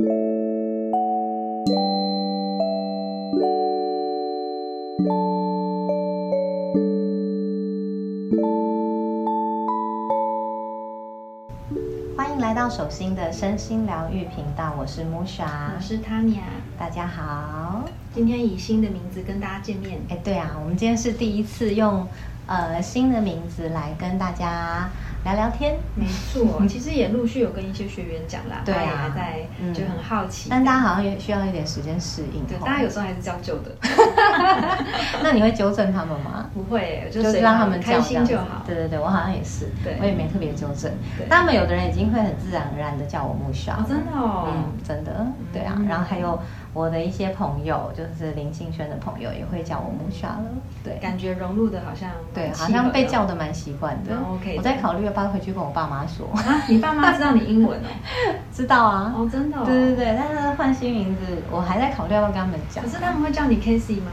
欢迎来到手心的身心疗愈频道，我是 Musha，我是 Tanya，大家好。今天以新的名字跟大家见面。哎，对啊，我们今天是第一次用呃新的名字来跟大家聊聊天。没错，其实也陆续有跟一些学员讲啦，对啊在嗯就很好奇。但大家好像也需要一点时间适应。对，大家有时候还是将就的，那你会纠正他们吗？不会，就就是随让他们开心就好。对对对，我好像也是，对我也没特别纠正他们有的人已经会很自然而然的叫我木小哦，，真的哦，嗯，真的，对啊。嗯然后还有我的一些朋友，就是林信轩的朋友，也会叫我木笑了。对，感觉融入的好像对，好像被叫的蛮习惯的蛮 OK 我在考虑要不要回去跟我爸妈说。啊。你爸妈知道你英文哦？知道啊，哦，真的哦。对对对，但是换新名字，我还在考虑要不要跟他们讲可。是他们会叫你 Casey 吗？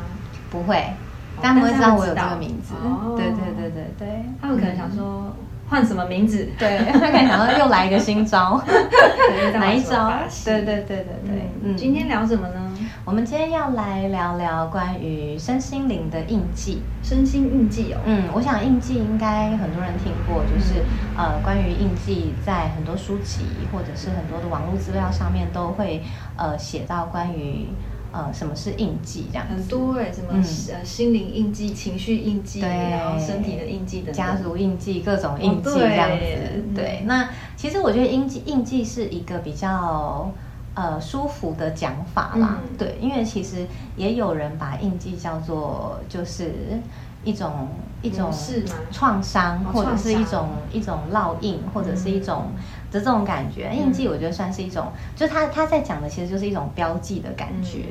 不会，他们会知道我有这个名字。哦对对对对对，他们可能想说换什么名字？对，他可能想说又来一个新招，对 哪一招？对对对对对，嗯，今天聊什么呢？我们今天要来聊聊关于身心灵的印记。身心印记哦。嗯，我想印记应该很多人听过，就是、呃，关于印记在很多书籍或者是很多的网络资料上面都会呃写到关于呃什么是印记这样子。很多哎、什么、嗯呃心灵印记、情绪印记，对然后身体的印记等等。家族印记、各种印记哦这样子。对那其实我觉得印记印记是一个比较呃舒服的讲法啦。嗯对，因为其实也有人把印记叫做就是一种一种模式吗？创伤，哦或者是一种一种烙印，或者是一种的这种感觉。印记我觉得算是一种，就是他他在讲的其实就是一种标记的感觉。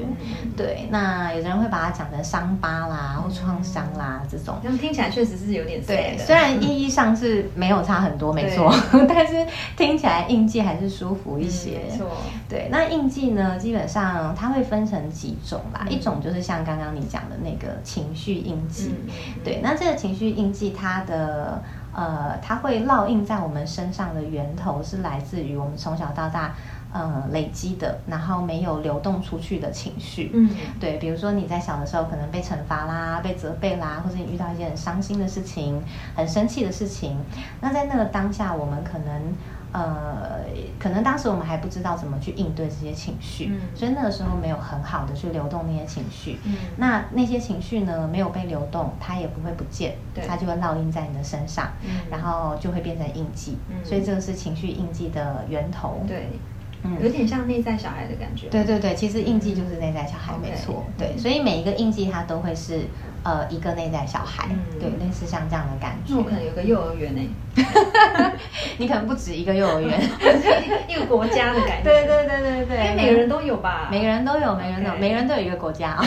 对，那有的人会把它讲成伤疤啦，或创伤啦这种。这样听起来确实是有点对，虽然意义上是没有差很多，没错，但是听起来印记还是舒服一些。嗯没错，对，那印记呢，基本上它会分成几种啦，嗯。一种就是像刚刚你讲的那个情绪印记，对，那这个情绪印记它的呃，它会烙印在我们身上的源头是来自于我们从小到大呃累积的，然后没有流动出去的情绪，嗯。对，比如说你在小的时候可能被惩罚啦、被责备啦，或者你遇到一些很伤心的事情、很生气的事情，那在那个当下，我们可能呃，可能当时我们还不知道怎么去应对这些情绪，嗯所以那个时候没有很好的去流动那些情绪。嗯那那些情绪呢，没有被流动，它也不会不见对，它就会烙印在你的身上，嗯然后就会变成印记。嗯所以这个是情绪印记的源头。对，嗯有点像内在小孩的感觉。对对对，其实印记就是内在小孩没错。嗯对，所以每一个印记它都会是呃一个内在小孩，嗯对，类似像这样的感觉那。我可能有个幼儿园呢，你可能不止一个幼儿园。一个国家的感觉。对对对对对，因为每个人都有吧。每个人都有，每个人都有每个人都有一个国家啊。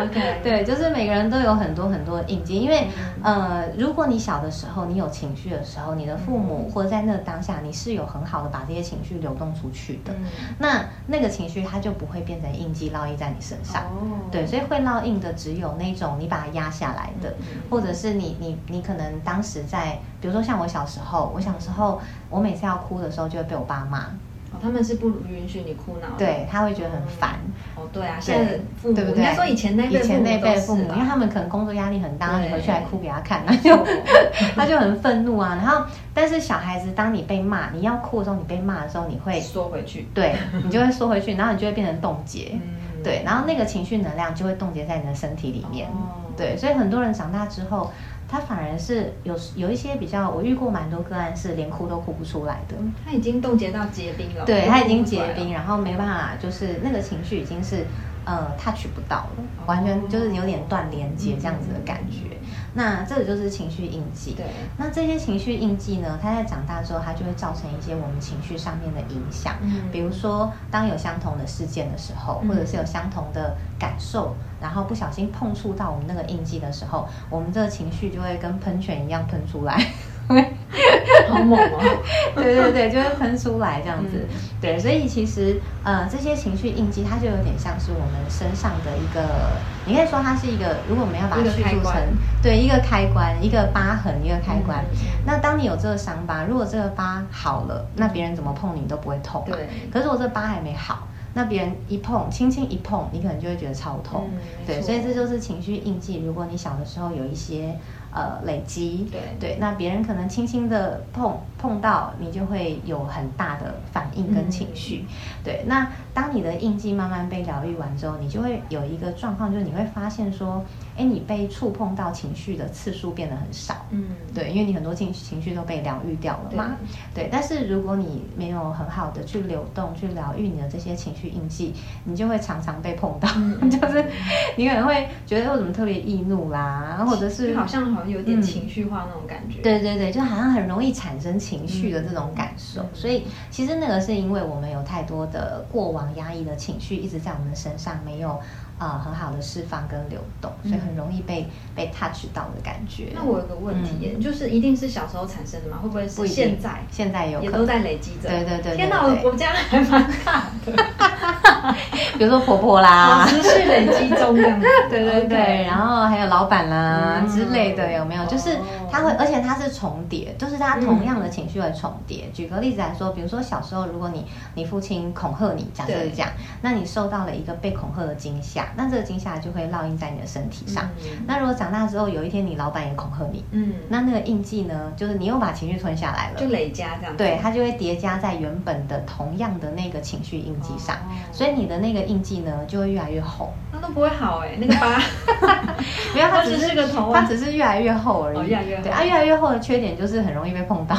OK，对，就是每个人都有很多很多的印记，因为、嗯呃，如果你小的时候你有情绪的时候，你的父母、或者在那个当下你是有很好的把这些情绪流动出去的，嗯那那个情绪它就不会变成印记烙印在你身上。哦对，所以会烙印的只有那种你把它压下来的，或者是你你你可能当时在，比如说像我小时候，我小时候我每次要哭的时候就会被我爸骂，哦，他们是不允许你哭闹的。对他会觉得很烦。哦，对啊，现在父母，对不对？应该说以前那辈以前那辈父母，因为他们可能工作压力很大，对你回去还哭给他看，他就 他就很愤怒啊。然后，但是小孩子，当你被骂，你要哭的时候，你被骂的时候，你会缩回去。对你就会缩回去，然后你就会变成冻结，嗯对，然后那个情绪能量就会冻结在你的身体里面，哦对，所以很多人长大之后，他反而是有有一些比较，我遇过蛮多个案是连哭都哭不出来的，他已经冻结到结冰了。对他已经结冰，然后没办法，就是那个情绪已经是呃 touch 不到了，完全就是有点断连接这样子的感觉。那这个就是情绪印记。对，那这些情绪印记呢，它在长大之后，它就会造成一些我们情绪上面的影响。嗯比如说，当有相同的事件的时候，嗯或者是有相同的感受，然后不小心碰触到我们那个印记的时候，我们这个情绪就会跟喷泉一样喷出来。好猛 哦！对对对，就会喷出来这样子。对，所以其实呃，这些情绪印记，它就有点像是我们身上的一个，你可以说它是一个，如果我们要把它叙述成对一个开关，一个疤痕，一个开关。那当你有这个伤疤，如果这个疤好了，那别人怎么碰你都不会痛。对。可是我这疤还没好。那别人一碰，轻轻一碰，你可能就会觉得超痛。对，所以这就是情绪印记。如果你小的时候有一些呃累积，对对，那别人可能轻轻的碰碰到，你就会有很大的反应跟情绪。对，那当你的印记慢慢被疗愈完之后，你就会有一个状况，就是你会发现说。哎，你被触碰到情绪的次数变得很少，嗯，对，因为你很多情情绪都被疗愈掉了嘛，对。但是如果你没有很好的去流动、去疗愈你的这些情绪印记，你就会常常被碰到，就是你可能会觉得为什么特别易怒啦，或者是好像好像有点情绪化那种感觉，对对对，就好像很容易产生情绪的这种感受。所以其实那个是因为我们有太多的过往压抑的情绪一直在我们身上没有。啊，很好的释放跟流动，所以很容易被被 touch 到的感觉。那我有个问题，就是一定是小时候产生的吗？会不会是现在？现在有也都在累积着。对对对。天哪，我我家还蛮大的。比如说婆婆啦，持续累积中这样。对对对，然后还有老板啦之类的，有没有？就是他会，而且他是重叠，就是它同样的情绪会重叠。举个例子来说，比如说小时候，如果你你父亲恐吓你，假设是这样，那你受到了一个被恐吓的惊吓。那这个惊吓就会烙印在你的身体上。那如果长大之后有一天你老板也恐吓你，嗯，那那个印记呢，就是你又把情绪吞下来了，就累加这样。对，它就会叠加在原本的同样的那个情绪印记上，所以你的那个印记呢就会越来越厚。那都不会好哎，那个疤，没有，它只是个头，它只是越来越厚而已。越来越厚。对，啊越来越厚的缺点就是很容易被碰到。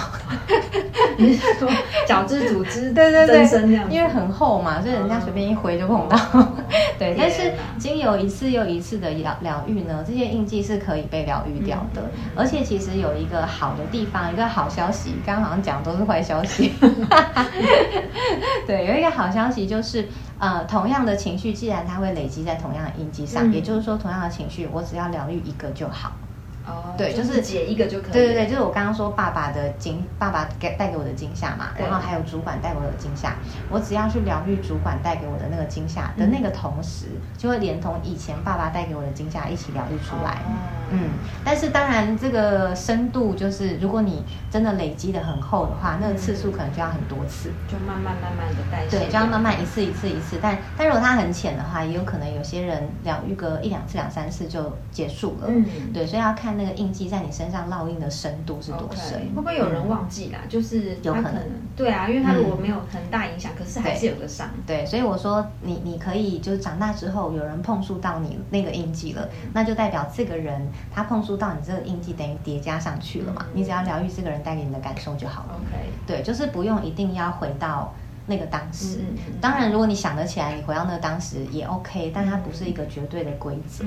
你是说角质组织 对对对，因为很厚嘛，所以人家随便一挥就碰到。对，但是。经由一次又一次的疗疗愈呢，这些印记是可以被疗愈掉的。而且其实有一个好的地方，一个好消息，刚刚好像讲都是坏消息。对，有一个好消息就是，呃，同样的情绪，既然它会累积在同样的印记上，也就是说，同样的情绪，我只要疗愈一个就好。哦，对，就是解一个就可以。对对对，就是我刚刚说爸爸的惊，爸爸给带给我的惊吓嘛，然后还有主管带给我的惊吓，我只要去疗愈主管带给我的那个惊吓的那个同时，就会连同以前爸爸带给我的惊吓一起疗愈出来。嗯，但是当然这个深度就是，如果你真的累积的很厚的话，那个次数可能就要很多次，就慢慢慢慢的代谢。对，就要慢慢一次一次一次。但但如果它很浅的话，也有可能有些人疗愈个一两次两三次就结束了。嗯，对，所以要看。那个印记在你身上烙印的深度是多深？会不会有人忘记啦？就是有可能，对啊，因为他如果没有很大影响，可是还是有个伤。对，所以我说你你可以就是长大之后有人碰触到你那个印记了，那就代表这个人他碰触到你这个印记，等于叠加上去了嘛。你只要疗愈这个人带给你的感受就好了。OK，对，就是不用一定要回到。那个当时，当然，如果你想得起来，你回到那个当时也 OK，但它不是一个绝对的规则。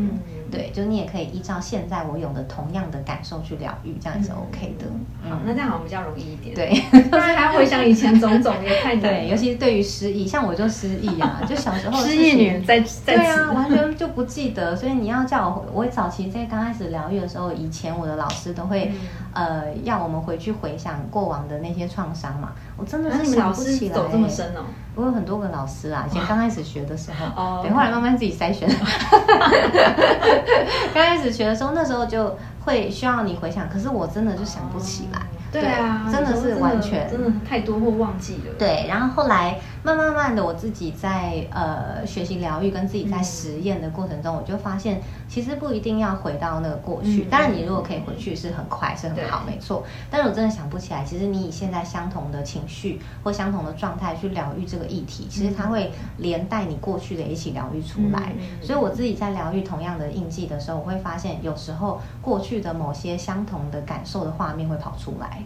对，就你也可以依照现在我有的同样的感受去疗愈，这样也是 OK 的。好，那这样好像比较容易一点。对，不然还回想以前种种也太难。对，尤其是对于失忆，像我就失忆啊，就小时候 失忆女在在对啊，完全就不记得。所以你要叫我，我早期在刚开始疗愈的时候，以前我的老师都会呃要我们回去回想过往的那些创伤嘛。我真的是想不起来，走这么深哦。我有很多个老师啊，以前刚开始学的时候，等后来慢慢自己筛选。刚开始学的时候，那时候就会需要你回想，可是我真的就想不起来。对啊，真的是完全真的太多或忘记了。对，然后后来慢慢慢的，我自己在呃学习疗愈跟自己在实验的过程中，我就发现其实不一定要回到那个过去。当然，你如果可以回去是很快是很好，没错。但是我真的想不起来，其实你以现在相同的情绪或相同的状态去疗愈这个议题，其实它会连带你过去的一起疗愈出来。所以我自己在疗愈同样的印记的时候，我会发现有时候过去的某些相同的感受的画面会跑出来。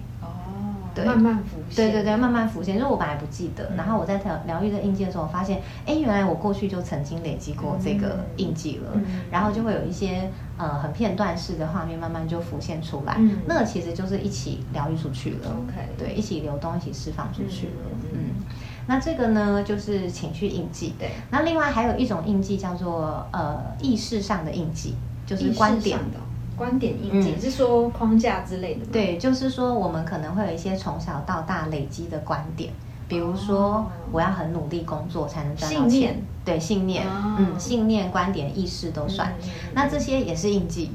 对，慢慢浮现。对对对，慢慢浮现。因为我本来不记得，然后我在疗疗愈的印记的时候，我发现，哎，原来我过去就曾经累积过这个印记了。然后就会有一些呃很片段式的画面，慢慢就浮现出来。那个其实就是一起疗愈出去了。OK，对，一起流动，一起释放出去了。嗯，那这个呢，就是情绪印记。对。那另外还有一种印记叫做呃意识上的印记，就是观点的。观点印记、嗯。是说框架之类的吗？对，就是说我们可能会有一些从小到大累积的观点，比如说哦。我要很努力工作才能赚到钱。信念，对，信念，哦。嗯，信念、观点、意识都算。那这些也是印记，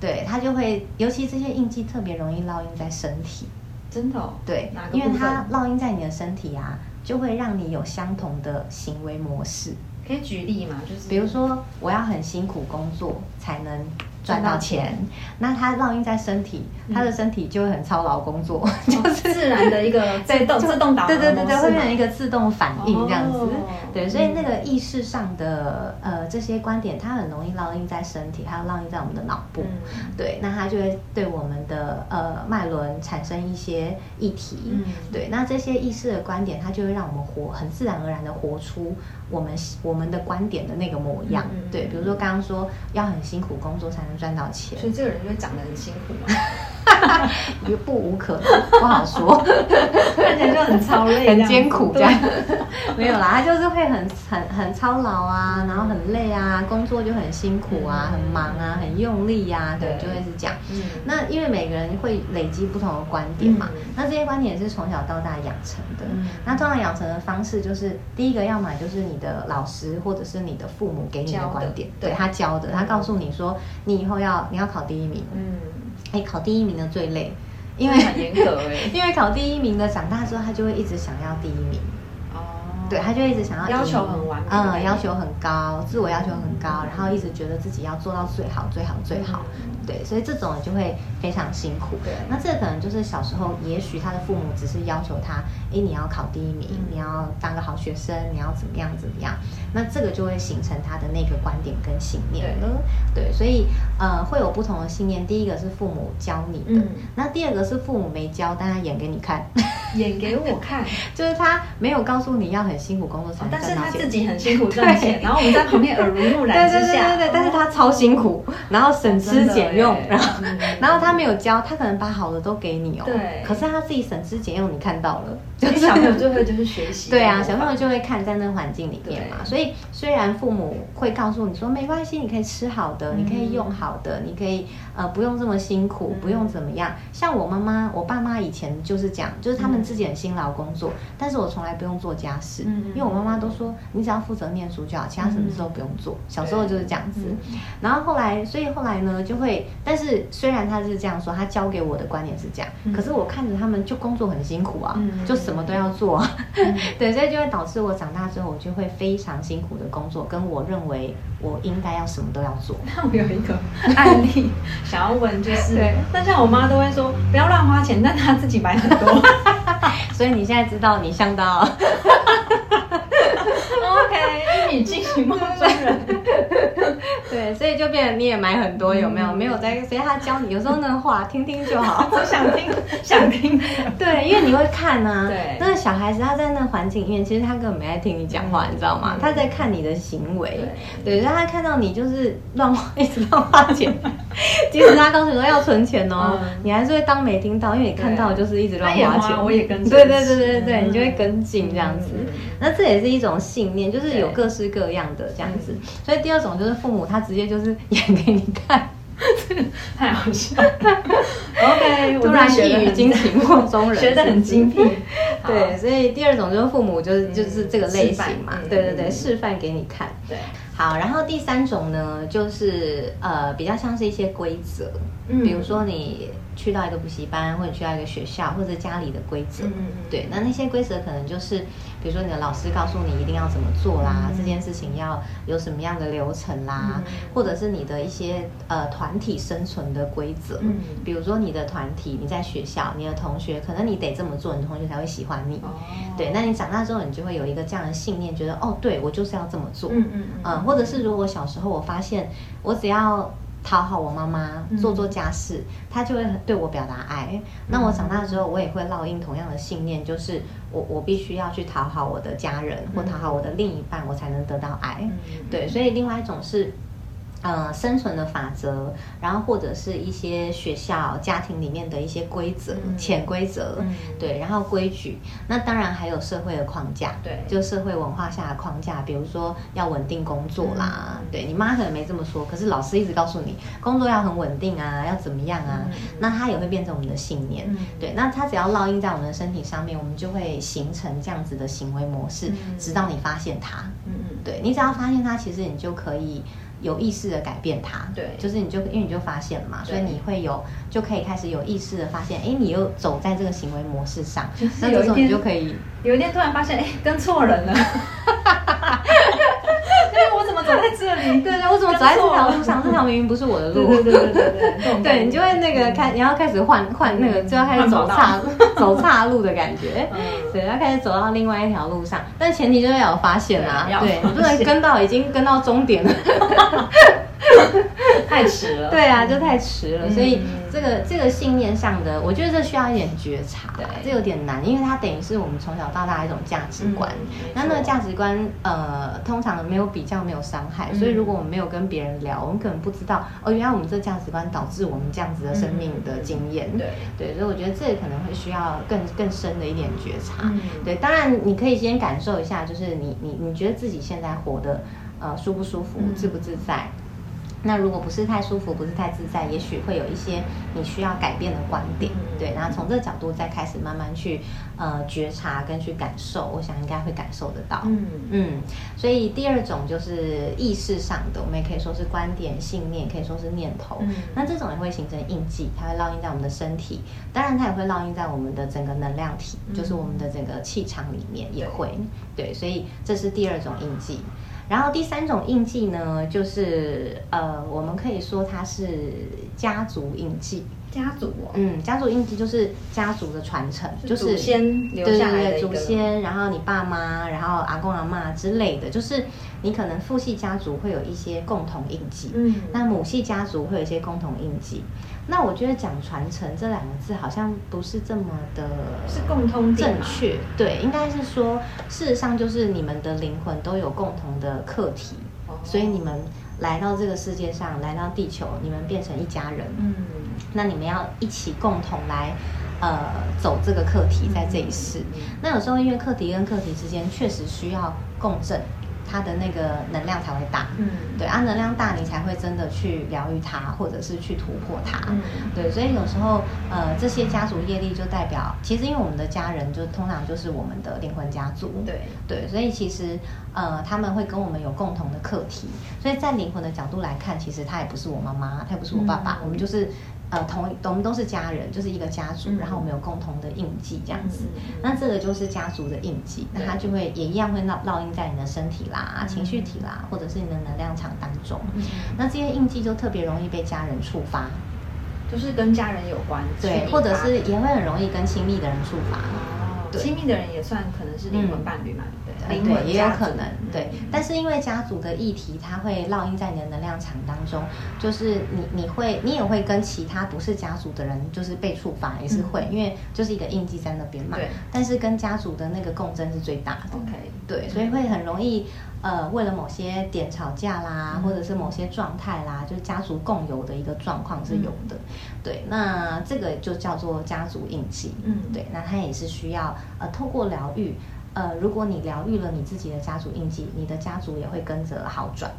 对，它就会，尤其这些印记特别容易烙印在身体，真的、哦，对因为它烙印在你的身体啊，就会让你有相同的行为模式。可以举例嘛？就是比如说，我要很辛苦工作才能赚到钱，那它烙印在身体，嗯他的身体就会很操劳工作，哦 就是自然的一个 自动自动导对对对会变成一个自动反应这样子。哦对，所以那个意识上的呃这些观点，它很容易烙印在身体，还有烙印在我们的脑部。嗯对，那它就会对我们的呃脉轮产生一些议题。嗯对，那这些意识的观点，它就会让我们活很自然而然的活出我们我们的观点的那个模样。对，比如说刚刚说要很辛苦工作才能赚到钱，所以这个人就会长得很辛苦嘛，也不无可能，不好说。看起来就很操累，很艰苦这对样，没有啦，他就是会很很很操劳啊，然后很累啊，工作就很辛苦啊，嗯很忙啊，很用力呀、对，对就会是这样。嗯那因为每个人会累积不同的观点嘛，嗯那这些观点是从小到大养成的。嗯那通常养成的方式就是，第一个要么就是你的老师或者是你的父母给你的观点，对对他教的，他嗯告诉你说，你以后要你要考第一名，嗯，哎，考第一名的最累，因为很严格哎，因为考第一名的长大之后，他就会一直想要第一名。哦，对，他就一直想要要求很完美。嗯，要求很高，自我要求很高，然后一直觉得自己要做到最好、最好、最好。嗯对，所以这种就会非常辛苦。对那这可能就是小时候，也许他的父母只是要求他，哎，你要考第一名，嗯你要当个好学生，你要怎么样怎么样。那这个就会形成他的那个观点跟信念了。对，所以呃，会有不同的信念。第一个是父母教你的，嗯那第二个是父母没教，但他演给你看。演给我看，就是他没有告诉你要很辛苦工作才能但是他自己很辛苦赚钱，然后我们在旁边耳濡目染之对对下，对对对，但是他超辛苦，然后省吃俭用然后嗯。然后他没有教，他可能把好的都给你哦，对。可是他自己省吃俭用，你看到了，就是小朋友就会就是学习，对啊，小朋友就会看在那个环境里面嘛，所以虽然父母会告诉你说没关系，你可以吃好的，嗯。你可以用好的，你可以呃不用这么辛苦，嗯。不用怎么样。像我妈妈、我爸妈以前就是这样，就是他们自己很辛劳工作，但是我从来不用做家事，嗯因为我妈妈都说你只要负责念书就好，其他什么事都不用做。小时候就是这样子，嗯。然后后来，所以后来呢，就会，但是虽然他是这样说，他教给我的观念是这样，嗯。可是我看着他们就工作很辛苦啊，嗯。就什么都要做啊，嗯。对，所以就会导致我长大之后，我就会非常辛苦的工作，跟我认为我应该要什么都要做。那我有一个 案例想要问，就是对，那像我妈都会说不要乱花钱，但她自己买很多。所以你现在知道你像到 OK，一语惊醒梦中人。对，所以就变成你也买很多，有没有？没有在，所以他教你，有时候那个话听听就好。我 想听，想听。对，因为你会看啊，对。那个小孩子他在那环境里面，其实他根本没在听你讲话，你知道吗？他在看你的行为，对，然后他看到你就是乱花，一直乱花钱，即使他告诉你说要存钱哦，嗯。你还是会当没听到，因为你看到就是一直乱花钱，我也跟对对对对对你就会跟进这样子。那这也是一种信念，就是有各式各样的这样子。所以第二种就是父母他直接就是演给你看。太好笑了。OK，突然一语惊醒梦中人，学得很精辟。对，所以第二种就是父母就是就是这个类型嘛对对对，嗯示范给你看。对，好，然后第三种呢，就是呃比较像是一些规则，嗯比如说你去到一个补习班，或者去到一个学校，或者家里的规则。嗯嗯嗯对，那那些规则可能就是，比如说你的老师告诉你一定要怎么做啦，嗯这件事情要有什么样的流程啦，嗯或者是你的一些呃团体生存的规则。嗯比如说你的团体，你在学校，你的同学，可能你得这么做，你同学才会喜欢你。哦对，那你长大之后，你就会有一个这样的信念，觉得哦，对我就是要这么做。嗯嗯嗯，或者是如果小时候我发现我只要讨好我妈妈，嗯做做家事，她就会对我表达爱。那我长大之后，我也会烙印同样的信念，就是我我必须要去讨好我的家人或讨好我的另一半，我才能得到爱。嗯对，所以另外一种是。呃，生存的法则，然后或者是一些学校、家庭里面的一些规则、嗯潜规则，嗯对，然后规矩，那当然还有社会的框架，对就社会文化下的框架，比如说要稳定工作啦，嗯对你妈可能没这么说，可是老师一直告诉你工作要很稳定啊，要怎么样啊，嗯那它也会变成我们的信念，嗯对，那它只要烙印在我们的身体上面，我们就会形成这样子的行为模式，嗯直到你发现它，嗯嗯，对你只要发现它，其实你就可以有意识的改变它。对就是你就因为你就发现了嘛，所以你会有就可以开始有意识的发现，哎，你又走在这个行为模式上，就是那这种你有一天就可以。有一天突然发现，哎，跟错人了。在这里？对 对，我怎么走在这条路上？这条明明不是我的路。对你就会那个开，你要开始换换那个，就要开始走岔走岔路的感觉。嗯对，要开始走到另外一条路上，但前提就是要有发现啊，对你不能跟到已经跟到终点了。太迟了。对啊，就太迟了。嗯所以这个这个信念上的，我觉得这需要一点觉察，对这有点难，因为它等于是我们从小到大的一种价值观。嗯那那个价值观，呃，通常没有比较，没有伤害，嗯所以如果我们没有跟别人聊，我们可能不知道哦，原来我们这价值观导致我们这样子的生命的经验。嗯对对，所以我觉得这可能会需要更更深的一点觉察。嗯对，当然你可以先感受一下，就是你你你觉得自己现在活的呃舒不舒服，嗯自不自在。那如果不是太舒服，不是太自在，也许会有一些你需要改变的观点，嗯对，然后从这个角度再开始慢慢去呃觉察跟去感受，我想应该会感受得到。嗯嗯，所以第二种就是意识上的，我们也可以说是观点、信念，可以说是念头。嗯那这种也会形成印记，它会烙印在我们的身体，当然它也会烙印在我们的整个能量体，嗯就是我们的整个气场里面也会。对，所以这是第二种印记。然后第三种印记呢，就是呃，我们可以说它是家族印记。家族哦，嗯，家族印记就是家族的传承，就是祖先留下来的祖先，然后你爸妈，然后阿公阿妈之类的，就是你可能父系家族会有一些共同印记，嗯那母系家族会有一些共同印记。那我觉得讲传承这两个字好像不是这么的是共通点嘛正确，对，应该是说，事实上就是你们的灵魂都有共同的课题，哦所以你们来到这个世界上，来到地球，你们变成一家人，嗯那你们要一起共同来，呃，走这个课题，在这一世。嗯那有时候因为课题跟课题之间确实需要共振，它的那个能量才会大。嗯对啊，能量大，你才会真的去疗愈它，或者是去突破它。嗯对，所以有时候呃，这些家族业力就代表，其实因为我们的家人就通常就是我们的灵魂家族。对对，所以其实呃，他们会跟我们有共同的课题，所以在灵魂的角度来看，其实他也不是我妈妈，他也不是我爸爸，嗯我们就是呃同我们都是家人，就是一个家族，嗯然后我们有共同的印记这样子。那这个就是家族的印记，那它就会也一样会烙烙印在你的身体啦、嗯情绪体啦，或者是你的能量场当中。嗯那这些印记就特别容易被家人触发，就是跟家人有关，对，或者是也会很容易跟亲密的人触发。亲密的人也算可能是灵魂伴侣嘛，对不呃对？灵魂对，也有可能，对。但是因为家族的议题，它会烙印在你的能量场当中，就是你你会你也会跟其他不是家族的人就是被触发，也是会，因为就是一个印记在那边嘛。对。但是跟家族的那个共振是最大的。OK，对，所以会很容易，呃，为了某些点吵架啦，嗯或者是某些状态啦，就是家族共有的一个状况是有的。对，那这个就叫做家族印记。嗯对，那它也是需要呃透过疗愈，呃，如果你疗愈了你自己的家族印记，你的家族也会跟着好转。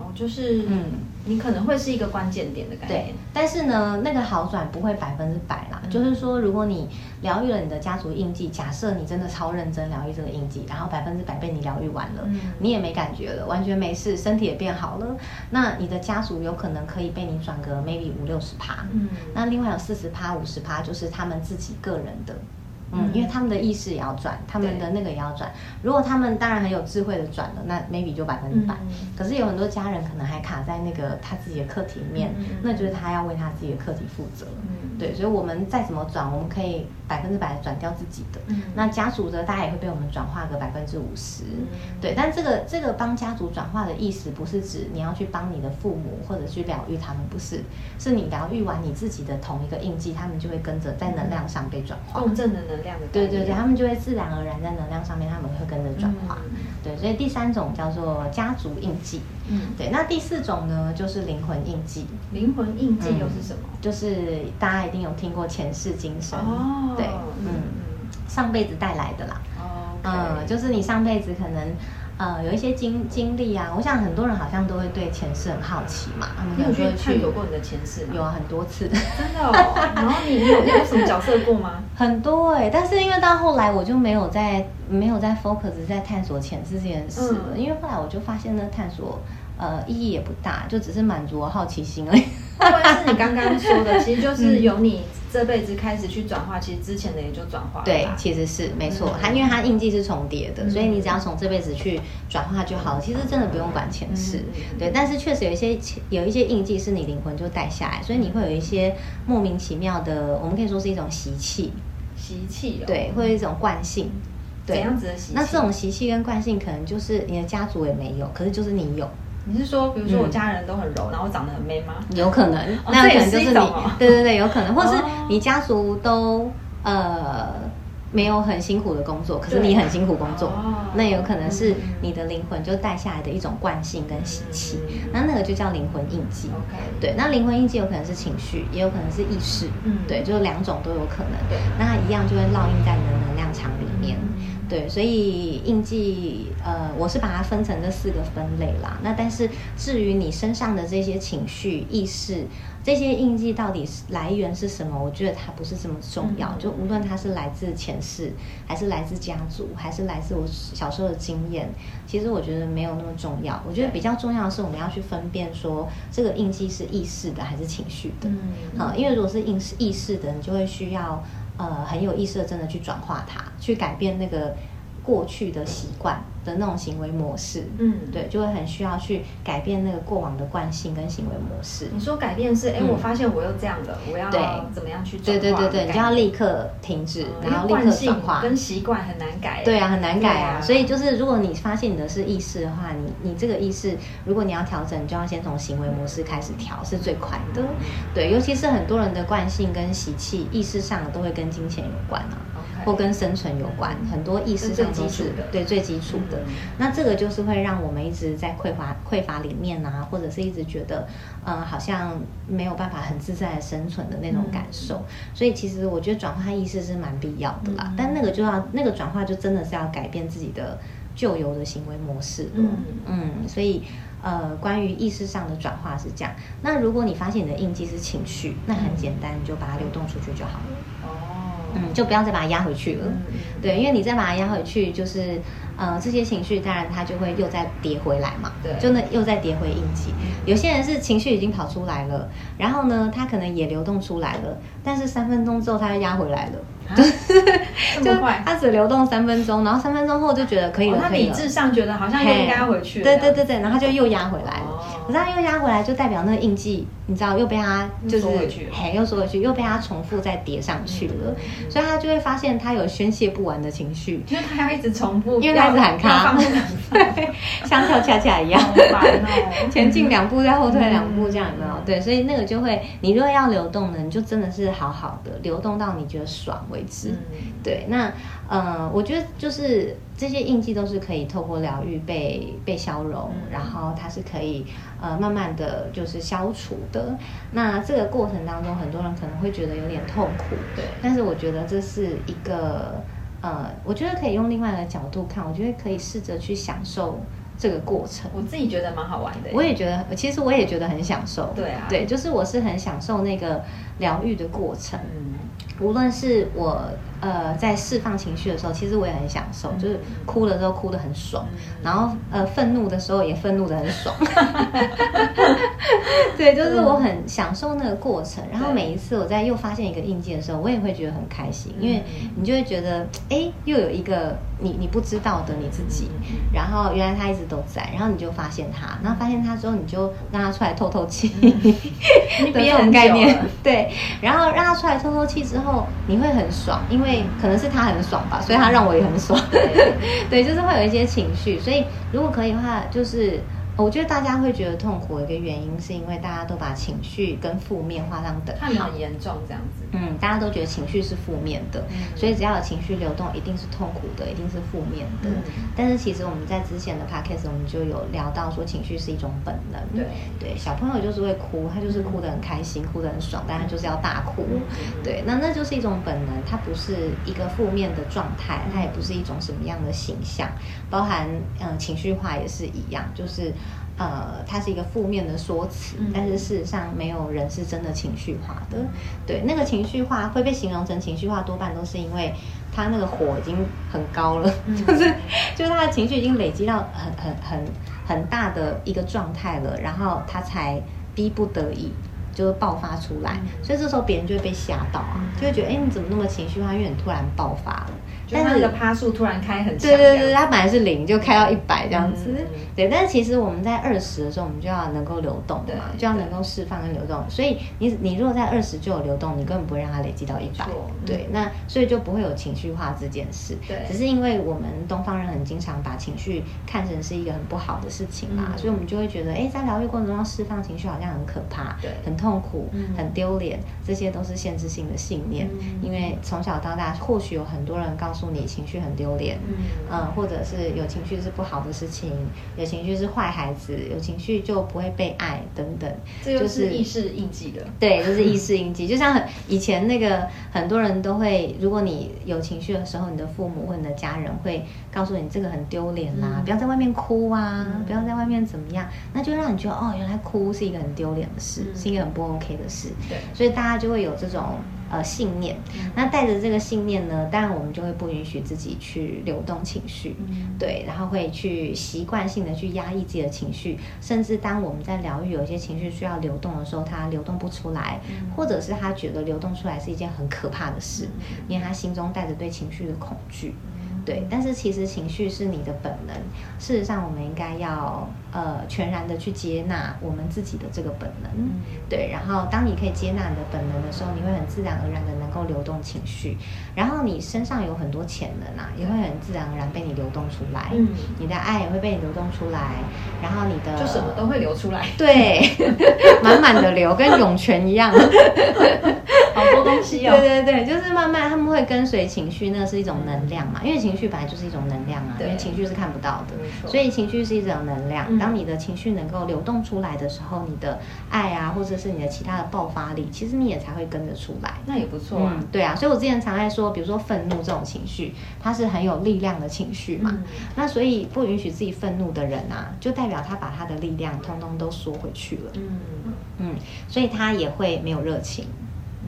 哦，就是嗯你可能会是一个关键点的感觉对，，但是呢，那个好转不会百分之百啦。嗯就是说，如果你疗愈了你的家族印记，假设你真的超认真疗愈这个印记，然后百分之百被你疗愈完了，嗯你也没感觉了，完全没事，身体也变好了，那你的家族有可能可以被你转个 maybe 五六十趴。嗯那另外有四十趴、五十趴，就是他们自己个人的。嗯嗯，因为他们的意识也要转，他们的那个也要转。如果他们当然很有智慧的转了，那 maybe 就百分之百。嗯可是有很多家人可能还卡在那个他自己的课题里面，那就是他要为他自己的课题负责。嗯对，所以我们再怎么转，我们可以百分之百转掉自己的。嗯那家族的大概也会被我们转化个百分之五十。嗯对，但这个这个帮家族转化的意思，不是指你要去帮你的父母或者去疗愈他们，不是，是你疗愈完你自己的同一个印记，他们就会跟着在能量上被转化。共振的能对对对，他们就会自然而然在能量上面，他们会跟着转化。嗯。对，所以第三种叫做家族印记。嗯，对，那第四种呢，就是灵魂印记，灵魂印记又是什么？就是大家一定有听过前世今生，哦，对，嗯。嗯，上辈子带来的啦，哦，嗯，就是你上辈子可能。呃，有一些经经历啊，我想很多人好像都会对前世很好奇嘛，你有去探索过你的前世吗？有啊，很多次，真的哦。然后你你有什么角色过吗？很多哎、但是因为到后来我就没有在没有在 focus 在探索前世这件事了，嗯因为后来我就发现呢探索呃意义也不大，就只是满足我好奇心而已。会不会是你刚刚说的？其实嗯就是有你这辈子开始去转化，其实之前的也就转化了。对，其实是没错嗯，它因为它印记是重叠的，嗯所以你只要从这辈子去转化就好了。其实真的不用管前世对。但是确实有一些有一些印记是你灵魂就带下来，所以你会有一些莫名其妙的，我们可以说是一种习气，习气哦。对，会有一种惯性。怎，样子的习气？那这种习气跟惯性，可能就是你的家族也没有，可是就是你有，你是说，比如说我嗯家人都很柔，然后长得很 man 吗？有可能，哦那有可能就是你，对对对，有可能，或是哦。你家族都呃没有很辛苦的工作，可是你很辛苦工作，哦。那有可能是嗯你的灵魂就带下来的一种惯性跟习气，嗯。那那个就叫灵魂印记。OK，对，那灵魂印记有可能是情绪，也有可能是意识，嗯。对，就是两种都有可能。对。那它一样就会烙印在你的能量场里面。嗯对，所以印记，呃，我是把它分成这四个分类啦。那但是至于你身上的这些情绪、意识，这些印记到底是来源是什么？我觉得它不是这么重要。嗯就无论它是来自前世，还是来自家族，还是来自我小时候的经验，其实我觉得没有那么重要。我觉得比较重要的是我们要去分辨说这个印记是意识的还是情绪的。嗯啊、因为如果是意识意识的，你就会需要呃很有意思的真的去转化它，去改变那个过去的习惯。的那种行为模式。嗯对，就会很需要去改变那个过往的惯性跟行为模式。你说改变是，哎，嗯我发现我又这样了，我要怎么样去做对对对对，你就要立刻停止，然后立刻惯性转化。跟习惯很难改。对啊，很难改啊。啊所以就是，如果你发现你的是意识的话，你你这个意识，如果你要调整，你就要先从行为模式开始调，是最快的。对，尤其是很多人的惯性跟习气，意识上都会跟金钱有关啊。或跟生存有关，很多意识上都是对最基础的嗯。那这个就是会让我们一直在匮乏匮乏里面啊，或者是一直觉得，呃，好像没有办法很自在的生存的那种感受。所以其实我觉得转化意识是蛮必要的啦，嗯但那个就要那个转化就真的是要改变自己的旧有的行为模式嗯，所以。呃，关于意识上的转化是这样。那如果你发现你的印记是情绪，那很简单，你就把它流动出去就好了。哦，嗯，就不要再把它压回去了。对，因为你再把它压回去，就是呃这些情绪，当然它就会又再跌回来嘛。对就那又再跌回印记。有些人是情绪已经跑出来了，然后呢，他可能也流动出来了，但是三分钟之后他又压回来了。啊 这就么快。他只流动三分钟，然后三分钟后就觉得可以了，哦他。理智上觉得好像又应该要回去了。对对对对，然后他就又压回来了。哦可是他又压回来，就代表那个印记，你知道又被他就是嘿，又缩回去，又被他重复再叠上去了，所以他就会发现他有宣泄不完的情绪，因为他要一直重复，因为他一直喊要卡放不敢放，对，像跳恰恰一样。前进两步，再后退两步，嗯这样有没有？对，所以那个就会，你如果要流动呢，你就真的是好好的流动到你觉得爽为止。嗯。对，那呃，我觉得就是这些印记都是可以透过疗愈被被消融，嗯。然后它是可以呃慢慢的就是消除的。那这个过程当中，很多人可能会觉得有点痛苦，对但是我觉得这是一个呃，我觉得可以用另外一个角度看，我觉得可以试着去享受这个过程。我自己觉得蛮好玩的。我也觉得，其实我也觉得很享受。对啊对，就是我是很享受那个疗愈的过程。嗯。无论是我呃在释放情绪的时候，其实我也很享受，就是哭的时候哭得很爽，然后呃愤怒的时候也愤怒的很爽。对，就是我很享受那个过程。然后每一次我在又发现一个印记的时候，我也会觉得很开心，因为你就会觉得，哎，又有一个你你不知道的你自己，然后原来他一直都在，然后你就发现他，然后发现他之后，你就让他出来透透气，你这种概念，对，然后让他出来透透气之后，你会很爽，因为可能是他很爽吧，所以他让我也很爽，对，就是会有一些情绪，所以如果可以的话，就是。我觉得大家会觉得痛苦的一个原因，是因为大家都把情绪跟负面画上等号，很严重这样子。嗯，大家都觉得情绪是负面的，所以只要有情绪流动，一定是痛苦的，一定是负面的。但是其实我们在之前的 podcast 我们就有聊到说，情绪是一种本能。对对，小朋友就是会哭，他就是哭得很开心，哭得很爽，但他就是要大哭。对，那那就是一种本能，它不是一个负面的状态，它也不是一种什么样的形象，包含嗯情绪化也是一样，就是。呃，它是一个负面的说辞，但是事实上没有人是真的情绪化的。对，那个情绪化会被形容成情绪化，多半都是因为他那个火已经很高了，就是就是他的情绪已经累积到很很很很大的一个状态了，然后他才逼不得已就爆发出来。所以这时候别人就会被吓到啊，就会觉得哎，你怎么那么情绪化？因为你突然爆发了。但是那个趴数突然开很强，对对对，它本来是零，就开到一百这样子。对，但是其实我们在二十的时候，我们就要能够流动嘛，就要能够释放跟流动。所以你你如果在二十就有流动，你根本不会让它累积到一百。对，那所以就不会有情绪化这件事。对，只是因为我们东方人很经常把情绪看成是一个很不好的事情嘛，所以我们就会觉得，哎，在疗愈过程中释放情绪好像很可怕，对，很痛苦，很丢脸，这些都是限制性的信念。因为从小到大，或许有很多人告诉你情绪很。丢脸，嗯，或者是有情绪是不好的事情，有情绪是坏孩子，有情绪就不会被爱等等，这就是意识印记的。对，就是意识印记。就像以前那个很多人都会，如果你有情绪的时候，你的父母或你的家人会告诉你这个很丢脸啦，不要在外面哭啊，不要在外面怎么样，那就让你觉得哦，原来哭是一个很丢脸的事，是一个很不 OK 的事。对，所以大家就会有这种。呃，信念，那带着这个信念呢，当然我们就会不允许自己去流动情绪，对，然后会去习惯性的去压抑自己的情绪，甚至当我们在疗愈有一些情绪需要流动的时候，它流动不出来，或者是他觉得流动出来是一件很可怕的事，因为他心中带着对情绪的恐惧。对，但是其实情绪是你的本能。事实上，我们应该要呃全然的去接纳我们自己的这个本能。对，然后当你可以接纳你的本能的时候，你会很自然而然的能够流动情绪。然后你身上有很多潜能啊，也会很自然而然被你流动出来。嗯，你的爱也会被你流动出来。然后你的就什么都会流出来。对，满满的流，跟涌泉一样。好多东西哦。对对对，就是慢慢他们会跟随情绪，那是一种能量嘛，因为情绪本来就是一种能量啊，因为情绪是看不到的，所以情绪是一种能量。当你的情绪能够流动出来的时候，你的爱啊，或者是你的其他的爆发力，其实你也才会跟着出来。那也不错啊。对啊，所以我之前常爱说，比如说愤怒这种情绪，它是很有力量的情绪嘛。那所以不允许自己愤怒的人啊，就代表他把他的力量通通都缩回去了。嗯嗯，所以他也会没有热情。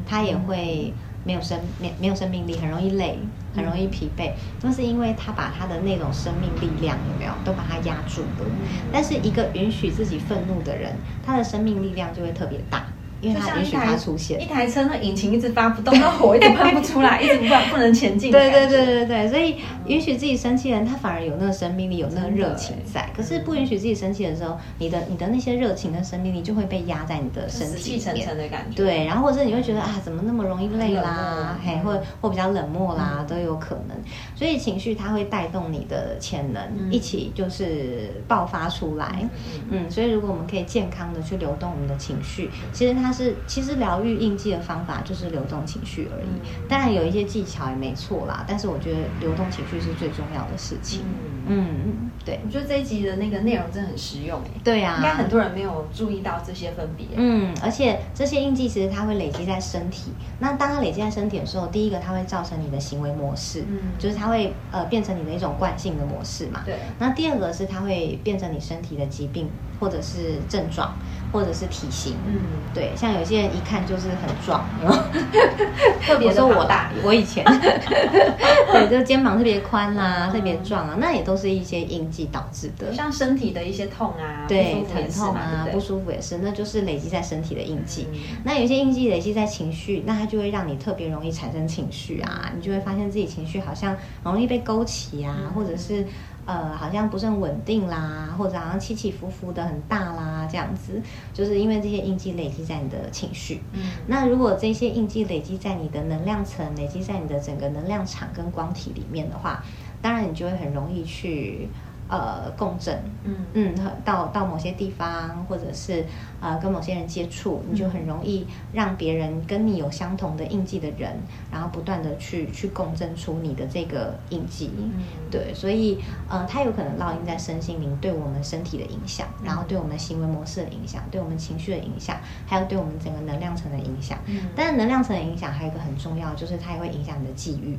他也会没有生没没有生命力，很容易累，很容易疲惫。那是因为他把他的那种生命力量有没有都把它压住了。但是一个允许自己愤怒的人，他的生命力量就会特别大。因为他允许他出现，一台车那引擎一直发不动，那火一直喷不出来，一直不不能前进。对对对对对，所以允许自己生气的人，他反而有那个生命力，有那个热情在。可是不允许自己生气的时候，你的你的那些热情跟生命力就会被压在你的身体里面的感觉。对，然后或者你会觉得啊，怎么那么容易累啦，嘿，或或比较冷漠啦，都有可能。所以情绪它会带动你的潜能，一起就是爆发出来。嗯，所以如果我们可以健康的去流动我们的情绪，其实它。是，其实疗愈印记的方法就是流动情绪而已。当然有一些技巧也没错啦，但是我觉得流动情绪是最重要的事情。嗯，对。我觉得这一集的那个内容真的很实用诶。对呀，应该很多人没有注意到这些分别。嗯，而且这些印记其实它会累积在身体。那当它累积在身体的时候，第一个它会造成你的行为模式，嗯，就是它会呃变成你的一种惯性的模式嘛。对。那第二个是它会变成你身体的疾病或者是症状。或者是体型。嗯，对，像有些人一看就是很壮，特别的我说我庞大，我以前，对，就肩膀特别宽啦、特别壮啊，那也都是一些印记导致的。像身体的一些痛啊，对，疼痛啊，不？舒服也是，那就是累积在身体的印记。嗯那有些印记累积在情绪，那它就会让你特别容易产生情绪啊，你就会发现自己情绪好像容易被勾起啊，嗯或者是呃好像不是很稳定啦，或者好像起起伏伏的很大啦，这样子，就是因为这些印记累积在你的情绪。嗯那如果这些印记累积在你的能量层，累积在你的整个能量场跟光体里面的话，当然你就会很容易去呃共振，嗯嗯，到到某些地方，或者是呃跟某些人接触，你就很容易让别人跟你有相同的印记的人，然后不断的去去共振出你的这个印记。嗯对，所以呃，它有可能烙印在身心灵对我们身体的影响，然后对我们行为模式的影响，对我们情绪的影响，还有对我们整个能量层的影响。嗯但是能量层的影响还有一个很重要，就是它也会影响你的际遇。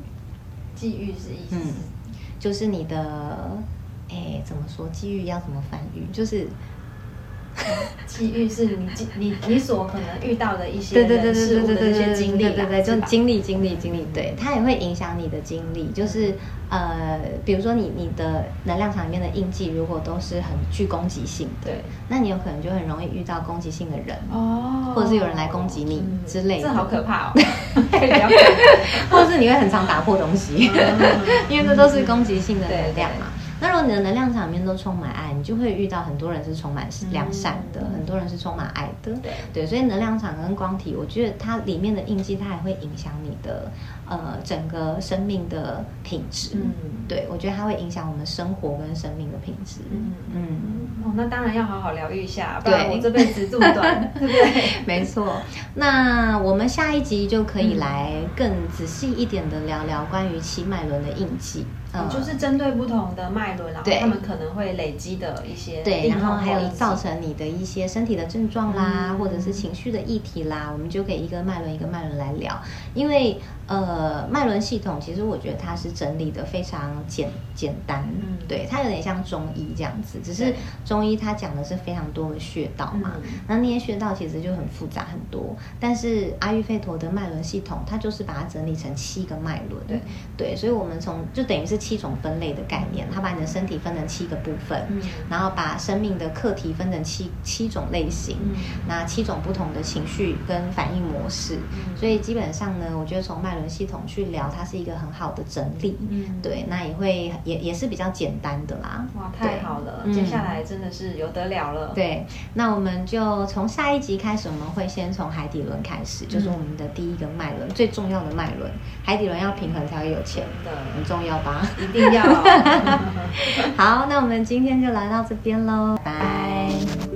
际遇是意思嗯，就是你的，哎，怎么说？机遇要怎么翻译？就是，机遇是你你你所可能遇到的一些对对对对事物的这对对对对些经历，对对对，就经历经历经历，对，它也会影响你的经历。就是呃，比如说你你的能量场里面的印记，如果都是很具攻击性的，对那你有可能就很容易遇到攻击性的人，哦或者是有人来攻击你嗯之类的这好可怕哦，或者是你会很常打破东西，嗯因为这都是攻击性的能量嘛。那如果你的能量场里面都充满爱，你就会遇到很多人是充满良善的，嗯很多人是充满爱的。对对，所以能量场跟光体，我觉得它里面的印记，它还会影响你的呃整个生命的品质。嗯对，我觉得它会影响我们生活跟生命的品质。嗯嗯哦，那当然要好好疗愈一下，不然对我这辈子这么短，对不对？没错，那我们下一集就可以嗯来更仔细一点的聊聊关于七脉轮的印记。嗯。就是针对不同的脉轮，然后他们可能会累积的一些对，然后还有造成成你的一些身体的症状啦，嗯。或者是情绪的议题啦，我们就可以一个脉轮一个脉轮来聊。因为呃，脉轮系统其实我觉得它是整理的非常简简单，嗯。对，它有点像中医这样子，只是中医它讲的是非常多的穴道嘛，嗯。那那些穴道其实就很复杂很多，但是阿育吠陀的脉轮系统，它就是把它整理成七个脉轮，对对，所以我们从就等于是七种分类的概念，它把你的身体分成七个部分，嗯。然后把生命的课题分成七七种类型，嗯。那七种不同的情绪跟反应模式，嗯。所以基本上呢，我觉得从脉轮系统去聊，它是一个很好的整理，嗯对，那也会也也是比较简单的啦，哇，太好了，嗯接下来真的是有得了了。对，那我们就从下一集开始，我们会先从海底轮开始，就是我们的第一个脉轮，最重要的脉轮。海底轮要平衡才会有钱，的很重要吧？一定要。好，那我们今天就来到这边喽，拜拜